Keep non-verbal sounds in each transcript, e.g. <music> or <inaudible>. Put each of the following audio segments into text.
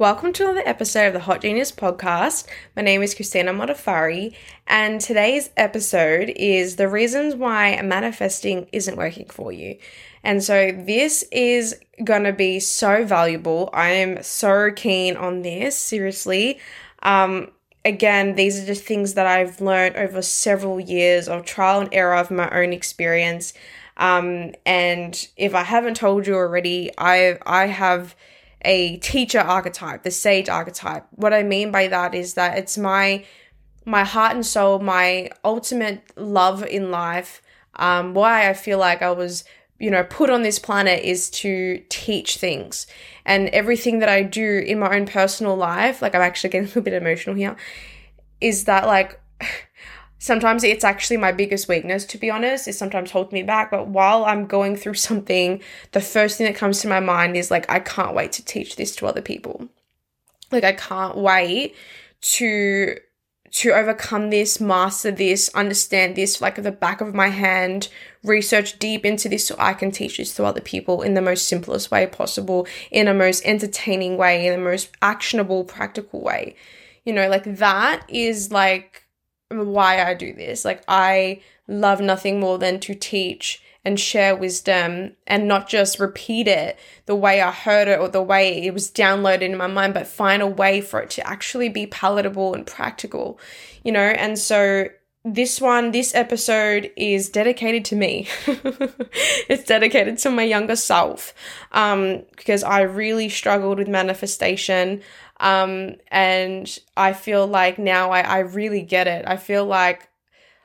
Welcome to another episode of the Hot Genius podcast. My name is Christina Modafari, and today's episode is the reasons why manifesting isn't working for you. And so, this is going to be so valuable. I am so keen on this, seriously. Um, again, these are just things that I've learned over several years of trial and error of my own experience. Um, and if I haven't told you already, I I have a teacher archetype, the sage archetype. What I mean by that is that it's my my heart and soul, my ultimate love in life. Um, why I feel like I was, you know, put on this planet is to teach things. And everything that I do in my own personal life, like I'm actually getting <laughs> a little bit emotional here, is that like sometimes it's actually my biggest weakness to be honest it sometimes holds me back. But while i'm going through <laughs> something the first thing that comes to my mind is like i can't wait to teach this to other people. Like i can't wait to to overcome this master this understand this like at the back of my hand research deep into this so i can teach this to other people in the most simplest way possible in a most entertaining way in the most actionable practical way. You know like that is like why I do this. Like, I love nothing more than to teach and share wisdom and not just repeat it the way I heard it or the way it was downloaded in my mind, but find a way for it to actually be palatable and practical, you know? And so, this one, this episode is dedicated to me. <laughs> it's dedicated to my younger self um, because I really struggled with manifestation. Um, and I feel like now I, I really get it. I feel like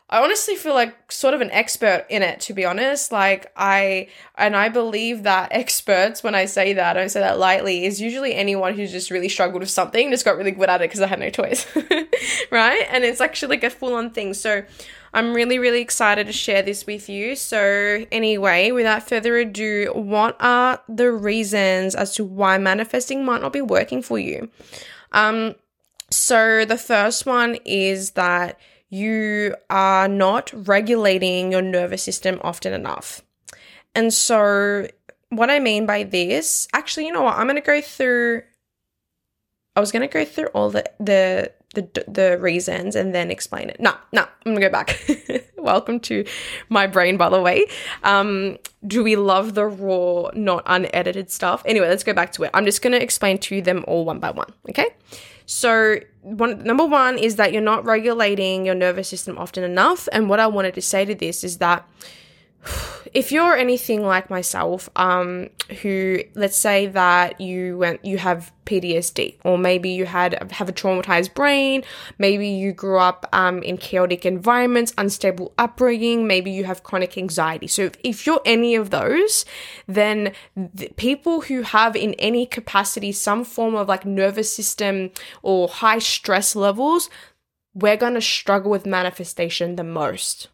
I honestly feel like sort of an expert in it, to be honest. Like, I, and I believe that <laughs> experts, when I say that, I don't say that lightly, is usually anyone who's just really struggled with something, just got really good at it because I had no choice. <laughs> right? And it's actually like a full on thing. So, I'm really, really excited to share this with you. So, anyway, without further ado, what are the reasons as to why manifesting might not be working for you? Um, so, the first one is that you are not regulating your nervous system often enough. And so, what I mean by this, actually, you know what? I'm going to go through I was gonna go through all the the the the reasons and then explain it. No, no, I'm gonna go back. <laughs> Welcome to my brain, by the way. Um, do we love the raw, not unedited stuff? Anyway, let's go back to it. I'm just gonna explain to them all one by one. Okay. So, one number one is that you're not regulating your nervous system often enough. And what I wanted to say to this is that if you're anything like myself, um, who let's say that you went, you have PTSD, or maybe you had have a traumatized brain, maybe you grew up um, in chaotic environments, unstable upbringing, maybe you have chronic anxiety. So if, if you're any of those, then the people who have in any capacity some form of like nervous system or high stress levels, we're gonna struggle with manifestation the most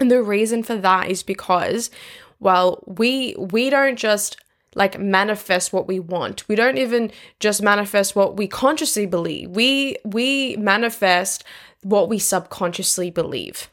and the reason for that is because, well, we we don't just like manifest what we want. We don't even just manifest what we consciously believe. We we manifest what we subconsciously believe.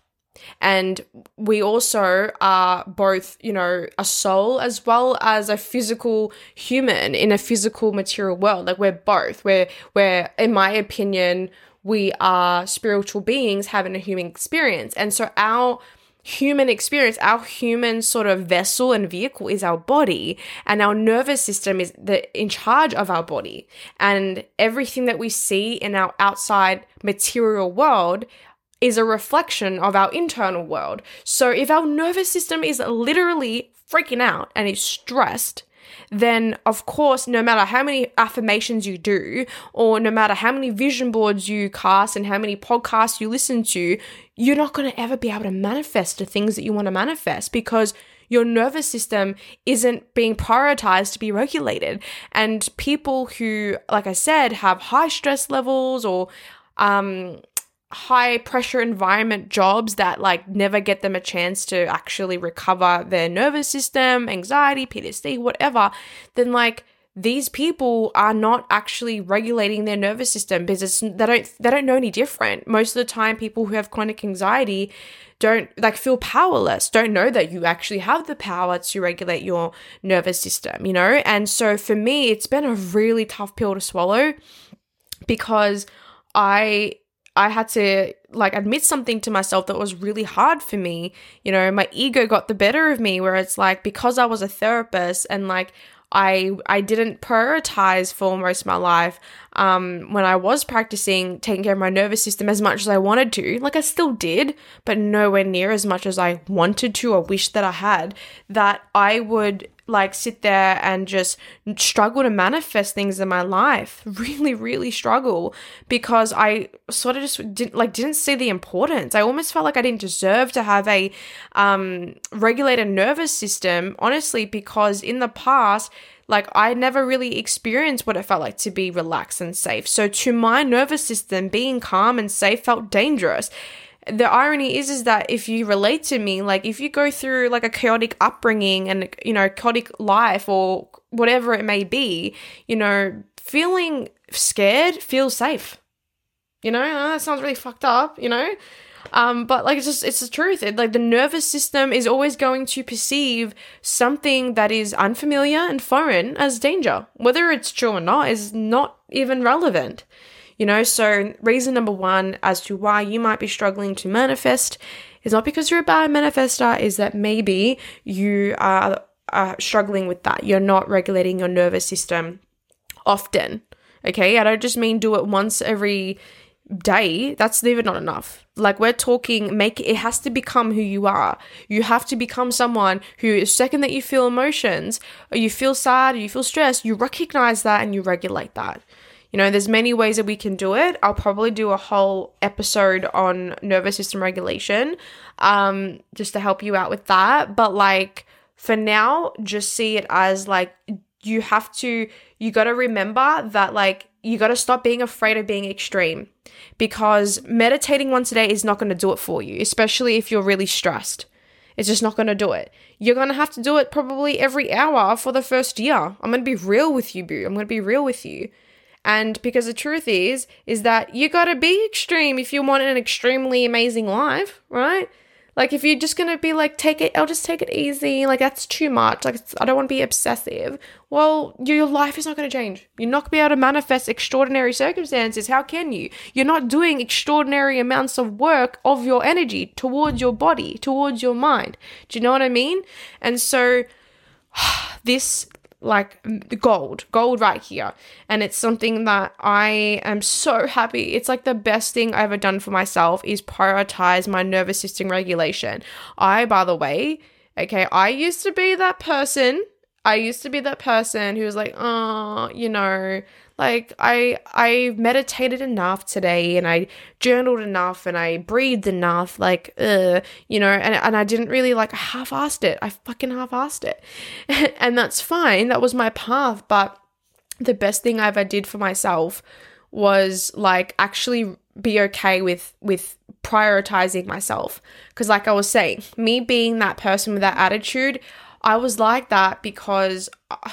And we also are both, you know, a soul as well as a physical human in a physical material world. Like we're both. We're we're in my opinion, we are spiritual beings having a human experience. And so our human experience, our human sort of vessel and vehicle is our body, and our nervous system is the in charge of our body. And everything that we see in our outside material world is a reflection of our internal world. So if our nervous system is literally freaking out and is stressed, then of course, no matter how many affirmations you do, or no matter how many vision boards you cast and how many podcasts you listen to, you're not going to ever be able to manifest the things that you want to manifest because your nervous system isn't being prioritized to be regulated. And people who, like I said, have high stress levels or um, high pressure environment jobs that like never get them a chance to actually recover their nervous system, anxiety, PTSD, whatever, then like these people are not actually regulating their nervous system because they don't they don't know any different. Most of the time people who have chronic anxiety don't like feel powerless, don't know that you actually have the power to regulate your nervous system, you know? And so for me it's been a really tough pill to swallow because I I had to like admit something to myself that was really hard for me. You know, my ego got the better of me where it's like because I was a therapist and like I I didn't prioritize for most of my life um, when I was practicing taking care of my nervous system as much as I wanted to. Like I still did, but nowhere near as much as I wanted to or wished that I had. That I would like sit there and just struggle to manifest things in my life. <laughs> Really really struggle because i sort of just didn't like didn't see the importance. I almost felt like i didn't deserve to have a um regulated nervous system honestly because in the past like I never really experienced what it felt like to be relaxed and safe. So to my nervous system, being calm and safe felt dangerous the irony is is that if you relate to me like if you go through like a chaotic upbringing and you know chaotic life or whatever it may be you know feeling scared feels safe. You know that sounds really fucked up you know? Um, but like it's just it's the truth. It, like the nervous system is always going to perceive something that is unfamiliar and foreign as danger whether it's true or not is not even relevant you know, so reason number one as to why you might be struggling to manifest is not because you're a bad manifester, is that maybe you are, are struggling with that. You're not regulating your nervous system often. Okay, I don't just mean do it once every day that's even not enough like we're talking make it has to become who you are you have to become someone who second that you feel emotions or you feel sad or you feel stressed you recognize that and you regulate that you know, there's many ways that we can do it. I'll probably do a whole episode on nervous system regulation um, just to help you out with that. But like for now, just see it as like you have to, you got to remember that like you got to stop being afraid of being extreme because meditating once a day is not going to do it for you, especially if you're really stressed. It's just not going to do it. You're going to have to do it probably every hour for the first year. I'm going to be real with you, boo. I'm going to be real with you. And because the truth is, is that you gotta be extreme if you want an extremely amazing life, right? Like if you're just gonna be like, take it, I'll just take it easy, like that's too much, like I don't want to be obsessive. Well, your life is not gonna change. You're not gonna be able to manifest extraordinary circumstances. How can you? You're not doing extraordinary amounts of work of your energy towards your body, towards your mind. Do you know what I mean? And so <sighs> this like gold, gold right here. And it's something that I am so happy. It's like the best thing I've ever done for myself is prioritize my nervous system regulation. I, by the way, okay, I used to be that person. I used to be that person who was like, oh, you know, like I I meditated enough today and I journaled enough and I breathed enough, like uh, you know, and, and I didn't really like half-assed it. I fucking half-assed it. <laughs> and that's fine. That was my path, but the best thing I ever did for myself was like actually be okay with with prioritizing myself because like I was saying me being that person with that attitude I was like that because uh,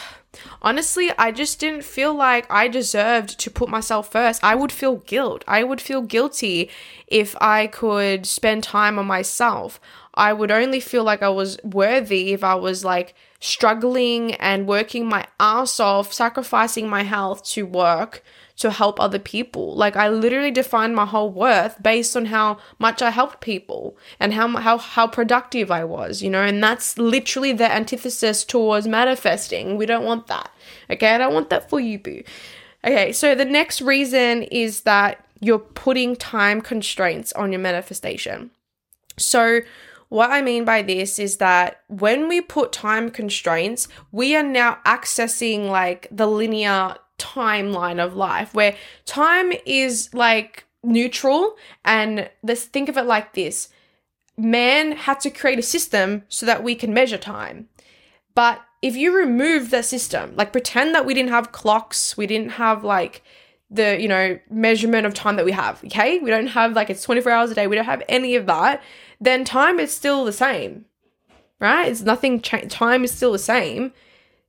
honestly, I just didn't feel like I deserved to put myself first. I would feel guilt. I would feel guilty if I could spend time on myself. I would only feel like I was worthy if I was like struggling and working my ass off, sacrificing my health to work to help other people. Like I literally defined my whole worth based on how much I helped people and how how how productive I was, you know, and that's literally the antithesis towards manifesting. We don't want that. Okay? I don't want that for you, boo. Okay, so the next reason is that you're putting time constraints on your manifestation. So what I mean by this is that when we put time constraints, we are now accessing like the linear timeline of life where time is like neutral and let's think of it like this. Man had to create a system so that we can measure time. But if you remove the system like pretend that we didn't have clocks we didn't have like the you know measurement of time that we have okay? We don't have like it's 24 hours a day we don't have any of that then time is still the same right? It's nothing cha- time is still the same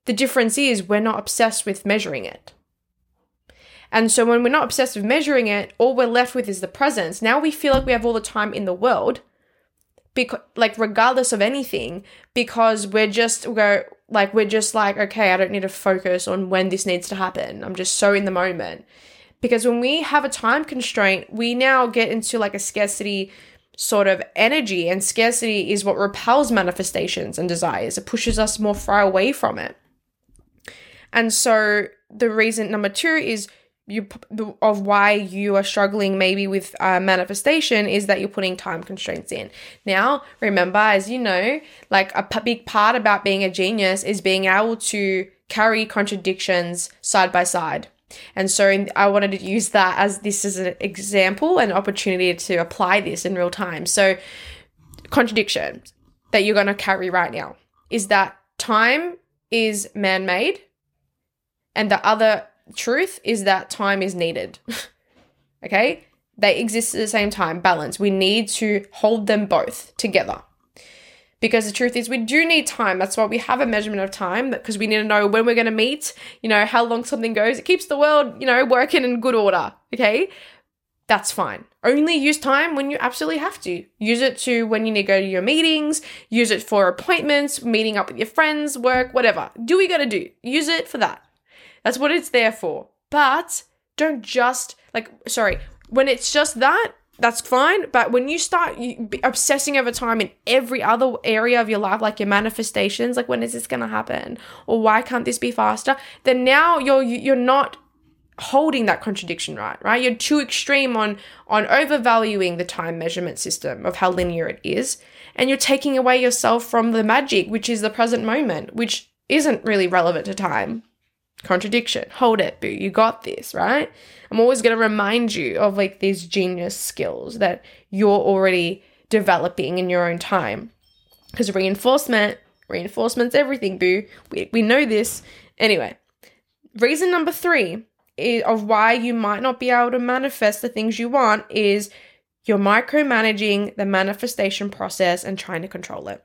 The difference is we're not obsessed with measuring it. And so when we're not obsessed with measuring it, all we're left with is the presence. Now we feel like we have all the time in the world, because like regardless of anything, because we're just we're like we're just like okay, I don't need to focus on when this needs to happen. I'm just so in the moment. Because when we have a time constraint, we now get into like a scarcity sort of energy, and scarcity is what repels manifestations and desires. It pushes us more far away from it. And so the reason number two is you of why you are struggling maybe with uh, manifestation is that you're putting time constraints in. Now, remember, as you know, like a p- big part about being a genius is being able to carry contradictions side by side. And so I wanted to use that as this is an example, an opportunity to apply this in real time. So, contradiction that you're going to carry right now is that time is man made, and the other truth is that time is needed. <laughs> okay? They exist at the same time, balance. We need to hold them both together. Because the truth is, we do need time. That's why we have a measurement of time, because we need to know when we're going to meet, you know, how long something goes. It keeps the world, you know, working in good order. Okay? That's fine. Only use time when you absolutely have to. Use it to when you need to go to your meetings, use it for appointments, meeting up with your friends, work, whatever. Do we got to do? Use it for that. That's what it's there for. But don't just like sorry, when it's just that, that's fine. But when you start obsessing over time in every other area of your life, like your manifestations, like when is this gonna happen, or why can't this be faster? Then now you're you're not holding that contradiction right right you're too extreme on on overvaluing the time measurement system of how linear it is and you're taking away yourself from the magic which is the present moment which isn't really relevant to time contradiction. Hold it, boo. You got this, right? I'm always going to remind you of like these genius skills that you're already developing in your own time. Because reinforcement, reinforcement's everything, boo. We, we know this. Anyway, reason number three is, of why you might not be able to manifest the things you want is you're micromanaging the manifestation process and trying to control it.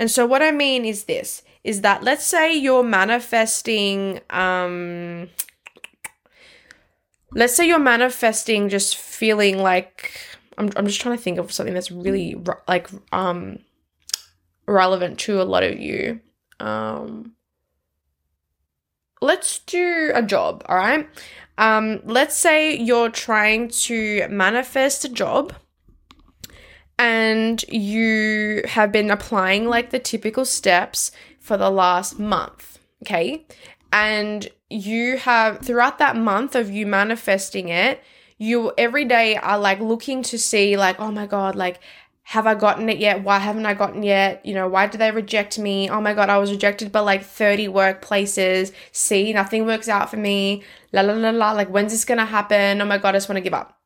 And so, what I mean is this is that let's say you're manifesting um let's say you're manifesting just feeling like I'm I'm just trying to think of something that's really like um relevant to a lot of you. Um let's do a job, all right? Um let's say you're trying to manifest a job and you have been applying like the typical steps for the last month, okay? And you have throughout that month of you manifesting it, you every day are like looking to see like, oh my god, like have I gotten it yet? Why haven't I gotten yet? You know, why did they reject me? Oh my god, I was rejected by like 30 workplaces. See, nothing works out for me. La la la la. Like, when's this gonna happen? Oh my god, I just wanna give up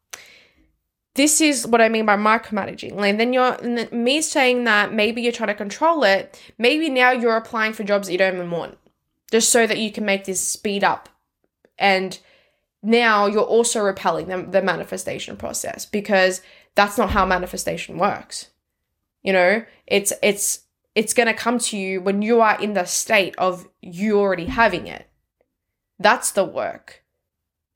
this is what I mean by micromanaging. And then you're me saying that maybe you're trying to control it. Maybe now you're applying for jobs that you don't even want, just so that you can make this speed up. And now you're also repelling the, the manifestation process because that's not how manifestation works. You know, it's it's it's going to come to you when you are in the state of you already having it. That's the work.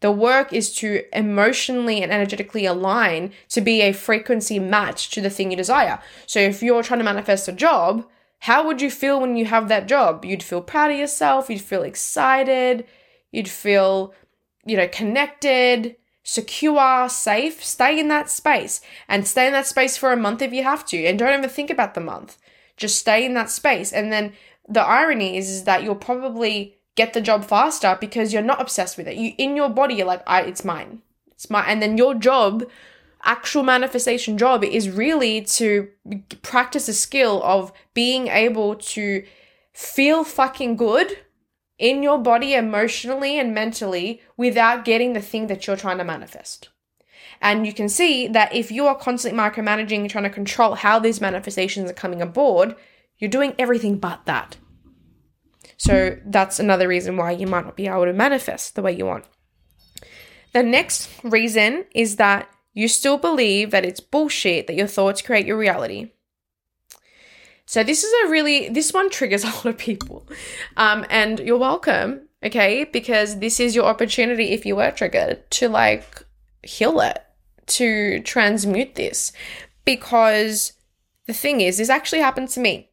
The work is to emotionally and energetically align to be a frequency match to the thing you desire. So if you're trying to manifest a job, how would you feel when you have that job? You'd feel proud of yourself, you'd feel excited, you'd feel, you know, connected, secure, safe. Stay in that space and stay in that space for a month if you have to. And don't even think about the month. Just stay in that space. And then the irony is, is that you'll probably get the job faster because you're not obsessed with it. You in your body, you're like, I, it's mine. It's mine. And then your job, actual manifestation job, is really to practice a skill of being able to feel fucking good in your body emotionally and mentally without getting the thing that you're trying to manifest. And you can see that if you are constantly micromanaging trying to control how these manifestations are coming aboard, you're doing everything but that. So that's another reason why you might not be able to manifest the way you want. The next reason is that you still believe that it's bullshit that your thoughts create your reality. So this is a really this one triggers <laughs> a lot of people. Um, and you're welcome, okay? Because this is your opportunity if you were triggered to like heal it, to transmute this. Because the thing is, this actually happened to me.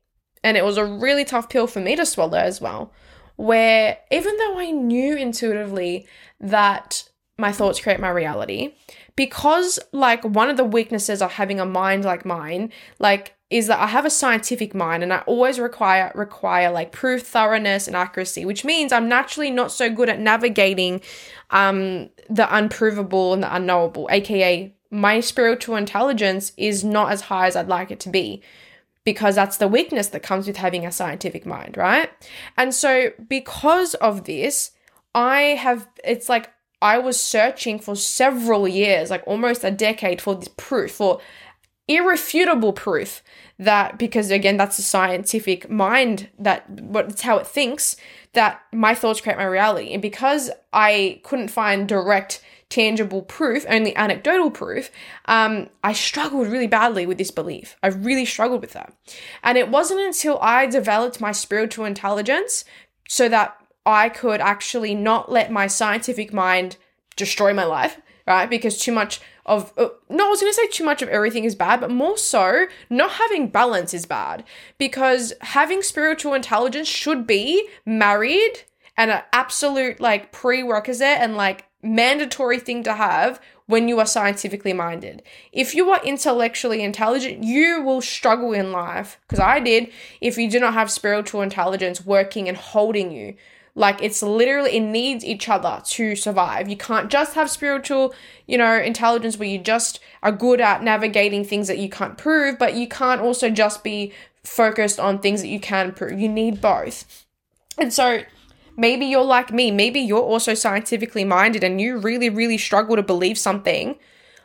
And it was a really tough pill for me to swallow as well. Where even though I knew intuitively that my thoughts create my reality, because like one of the weaknesses of having a mind like mine, like is that I have a scientific mind and I always require require like proof, thoroughness, and accuracy, which means I'm naturally not so good at navigating um, the unprovable and the unknowable, aka my spiritual intelligence is not as high as I'd like it to be because that's the weakness that comes with having a scientific mind, right? And so because of this, I have it's like I was searching for several years, like almost a decade for this proof, for irrefutable proof that because again that's a scientific mind that what it's how it thinks that my thoughts create my reality and because i couldn't find direct tangible proof only anecdotal proof um, i struggled really badly with this belief. I really struggled with that. And it wasn't until i developed my spiritual intelligence so that i could actually not let my scientific mind destroy my life right? Because too much of uh, no, I was going to say too much of everything is bad, but more so not having balance is bad. Because having spiritual intelligence should be married and an absolute like prerequisite and like mandatory thing to have when you are scientifically minded. If you are intellectually intelligent, you will struggle in life because I did if you do not have spiritual intelligence working and holding you. Like it's literally, it needs each other to survive. You can't just have spiritual, you know, intelligence where you just are good at navigating things that you can't prove, but you can't also just be focused on things that you can prove. You need both. And so maybe you're like me, maybe you're also scientifically minded and you really, really struggle to believe something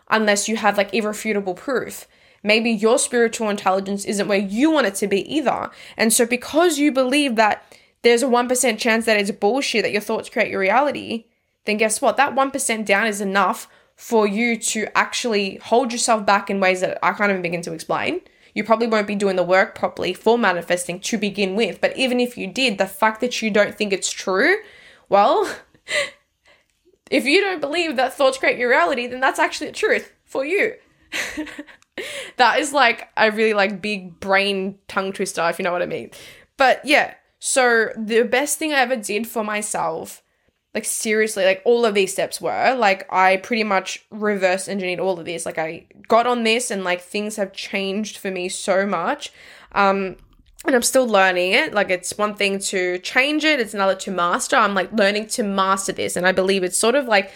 unless you have like irrefutable proof. Maybe your spiritual intelligence isn't where you want it to be either. And so, because you believe that there's a 1% chance that it's bullshit that your thoughts create your reality, then guess what? That 1% down is enough for you to actually hold yourself back in ways that I can't even begin to explain. You probably won't be doing the work properly for manifesting to begin with. But even if you did, the fact that you don't think it's true, well, <laughs> if you don't believe that thoughts create your reality, then that's actually the truth for you. <laughs> that is like a really like big brain tongue twister, if you know what I mean. But yeah, so the best thing I ever did for myself, like seriously, like all of these steps were like I pretty much reverse engineered all of this. Like I got on this and like things have changed for me so much. Um and I'm still learning it. Like it's one thing to change it, it's another to master. I'm like learning to master this and I believe it's sort of like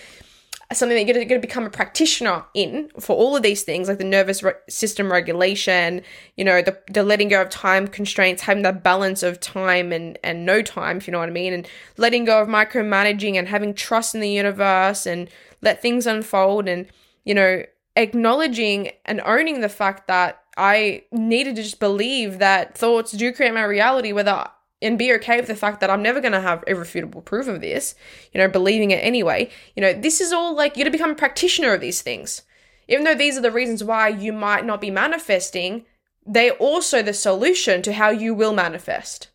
something that you're going to become a practitioner in for all of these things, like the nervous re- system regulation, you know, the, the letting go of time constraints, having that balance of time and, and no time, if you know what I mean, and letting go of micromanaging and having trust in the universe and let things unfold and, you know, acknowledging and owning the fact that I needed to just believe that thoughts do create my reality, whether and be okay with the fact that I'm never going to have irrefutable proof of this, you know, believing it anyway. You know, this is all like you're to become a practitioner of these things. Even though these are the reasons why you might not be manifesting, they're also the solution to how you will manifest.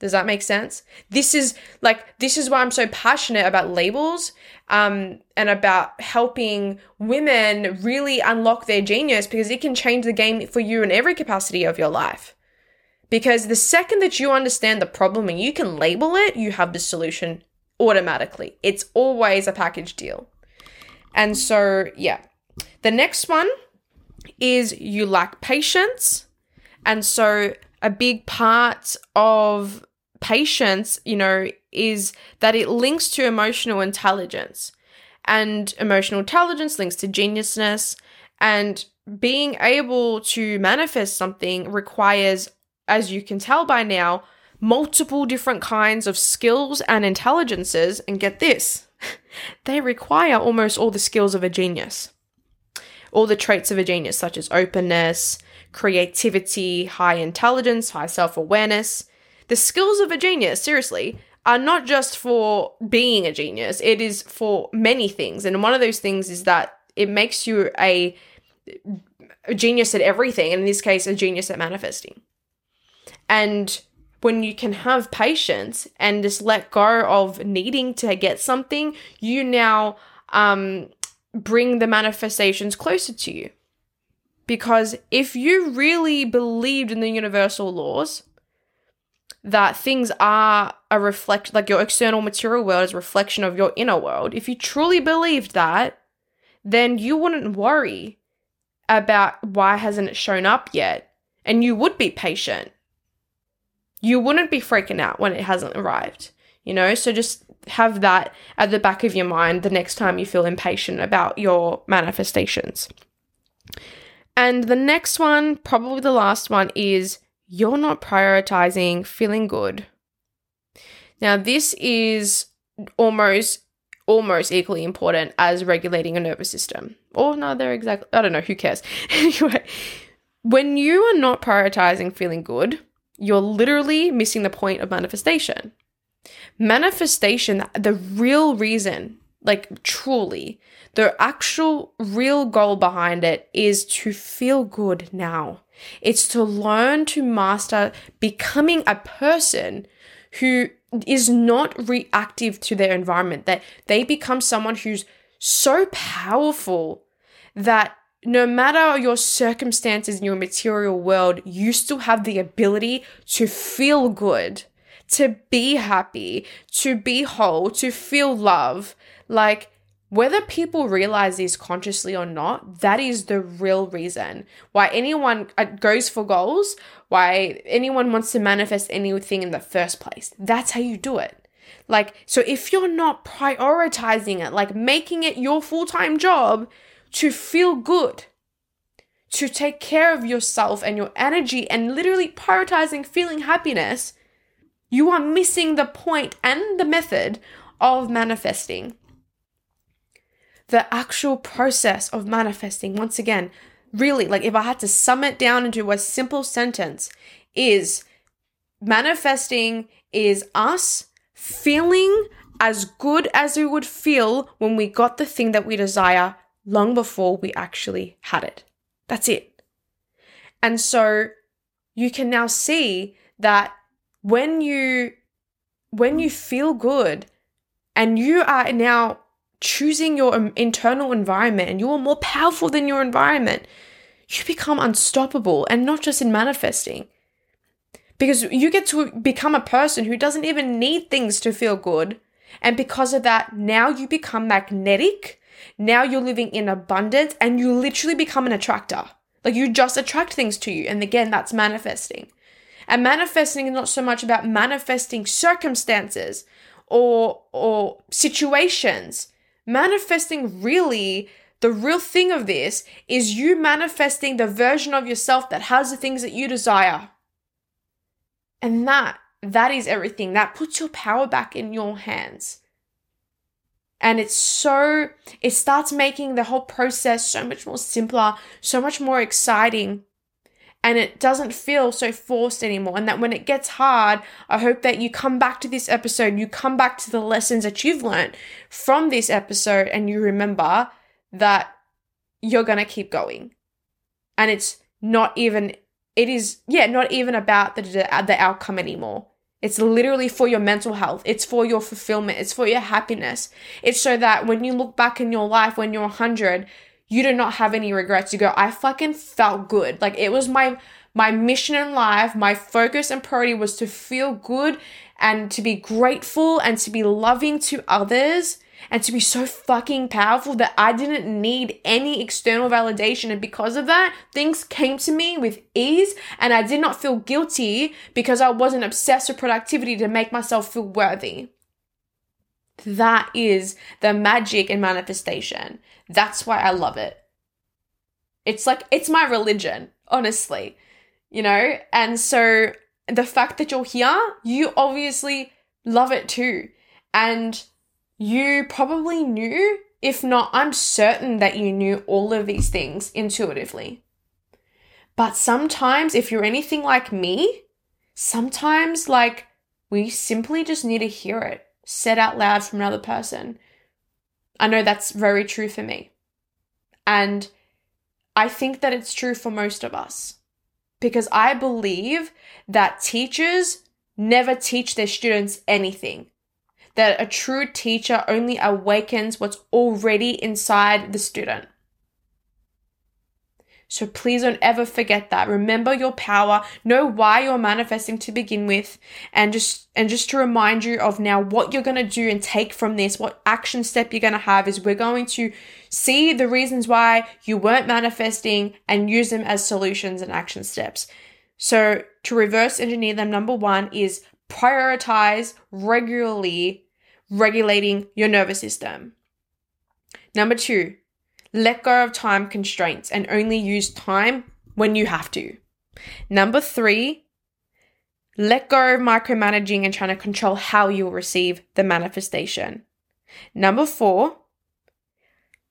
Does that make sense? This is like this is why I'm so passionate about labels um, and about helping women really unlock their genius because it can change the game for you in every capacity of your life. Because the second that you understand the problem and you can label it, you have the solution automatically. It's always a package deal. And so, yeah. The next one is you lack patience. And so, a big part of patience, you know, is that it links to emotional intelligence. And emotional intelligence links to geniusness. And being able to manifest something requires as you can tell by now, multiple different kinds of skills and intelligences. And get this, <laughs> they require almost all the skills of a genius. All the traits of a genius, such as openness, creativity, high intelligence, high self awareness. The skills of a genius, seriously, are not just for being a genius, it is for many things. And one of those things is that it makes you a, a genius at everything, and in this case, a genius at manifesting. And when you can have patience and just let go of needing to get something, you now um, bring the manifestations closer to you. Because if you really believed in the universal laws, that things are a reflect like your external material world is a reflection of your inner world. If you truly believed that, then you wouldn't worry about why hasn't it shown up yet and you would be patient. You wouldn't be freaking out when it hasn't arrived, you know? So just have that at the back of your mind the next time you feel impatient about your manifestations. And the next one, probably the last one, is you're not prioritizing feeling good. Now, this is almost almost equally important as regulating a nervous system. Or no, they're exactly I don't know, who cares? <laughs> anyway, when you are not prioritizing feeling good, you're literally missing the point of manifestation. Manifestation, the real reason, like truly, the actual real goal behind it is to feel good now. It's to learn to master becoming a person who is not reactive to their environment, that they become someone who's so powerful that no matter your circumstances in your material world, you still have the ability to feel good, to be happy, to be whole, to feel love. Like, whether people realize this consciously or not, that is the real reason why anyone uh, goes for goals, why anyone wants to manifest anything in the first place. That's how you do it. Like, so if you're not prioritizing it, like making it your full time job to feel good, to take care of yourself and your energy, and literally prioritizing feeling happiness, you are missing the point and the method of manifesting. The actual process of manifesting, once again, really, like if I had to sum it down into a simple sentence, is manifesting is us feeling as good as we would feel when we got the thing that we desire long before we actually had it. That's it. And so you can now see that when you when you feel good and you are now choosing your internal environment and you are more powerful than your environment, you become unstoppable and not just in manifesting. Because you get to become a person who doesn't even need things to feel good. And because of that, now you become magnetic. Now you're living in abundance and you literally become an attractor. Like you just attract things to you. And again, that's manifesting. And manifesting is not so much about manifesting circumstances or or situations manifesting really the real thing of this is you manifesting the version of yourself that has the things that you desire. And that that is everything. That puts your power back in your hands. And it's so it starts making the whole process so much more simpler, so much more exciting and it doesn't feel so forced anymore. And that when it gets hard, I hope that you come back to this episode, you come back to the lessons that you've learned from this episode, and you remember that you're going to keep going. And it's not even, it is, yeah, not even about the, the outcome anymore. It's literally for your mental health. It's for your fulfillment. It's for your happiness. It's so that when you look back in your life when you're 100, you do not have any regrets. You go, I fucking felt good. Like it was my my mission in life, my focus and priority was to feel good and to be grateful and to be loving to others and to be so fucking powerful that I didn't need any external validation. And because of that, things came to me with ease and I did not feel guilty because I wasn't obsessed with productivity to make myself feel worthy. That is the magic in manifestation. That's why I love it. It's like, it's my religion, honestly, you know? And so the fact that you're here, you obviously love it too. And you probably knew, if not, I'm certain that you knew all of these things intuitively. But sometimes, if you're anything like me, sometimes, like, we simply just need to hear it said out loud from another person. I know that's very true for me. And I think that it's true for most of us. because I believe that teachers never teach their students anything. That a true teacher only awakens what's already inside the student. So please don't ever forget that. Remember your power, know why you're manifesting to begin with, and just and just to remind you of now what you're going to do and take from this, what action step you're going to have is we're going to see the reasons why you weren't manifesting and use them as solutions and action steps. So to reverse engineer them number 1 is prioritize regularly regulating your nervous system. Number 2, let go of time constraints and only use time when you have to. Number three, let go of micromanaging and trying to control how you'll receive the manifestation. Number four,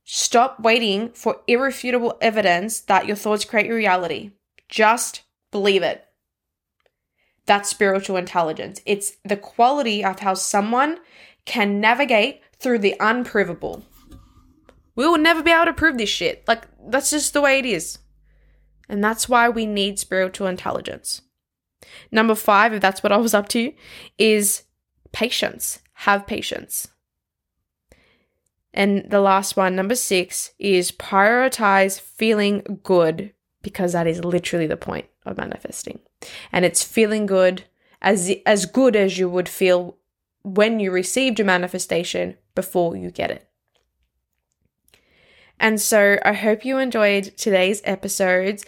stop waiting for irrefutable evidence that your thoughts create your reality. Just believe it. That's spiritual intelligence. It's the quality of how someone can navigate through the unprovable. We will never be able to prove this shit. Like, that's just the way it is. And that's why we need spiritual intelligence. Number five, if that's what I was up to, is patience. Have patience. And the last one, number six, is prioritize feeling good because that is literally the point of manifesting. And it's feeling good as as good as you would feel when you received your manifestation before you get it. And so I hope you enjoyed today's episodes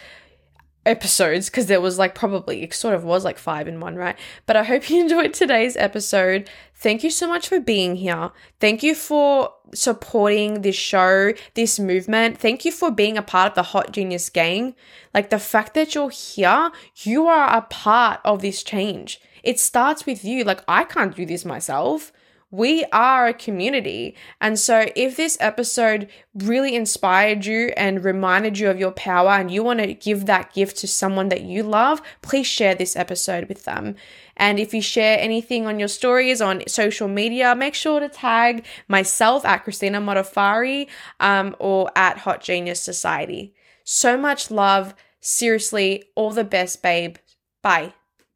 episodes because there was like probably it sort of was like five in one, right? But I hope you <laughs> enjoyed today's episode. Thank you so much for being here. Thank you for supporting this show, this movement. Thank you for being a part of the Hot Genius gang. Like the fact that you're here, you are a part of this change. It starts with you. Like I can't do this myself we are a community. And so, if this episode really inspired you and reminded you of your power, and you want to give that gift to someone that you love, please share this episode with them. And if you share anything on your stories on social media, make sure to tag myself at Christina Modafari um, or at Hot Genius Society. So much love. Seriously, all the best, babe. Bye.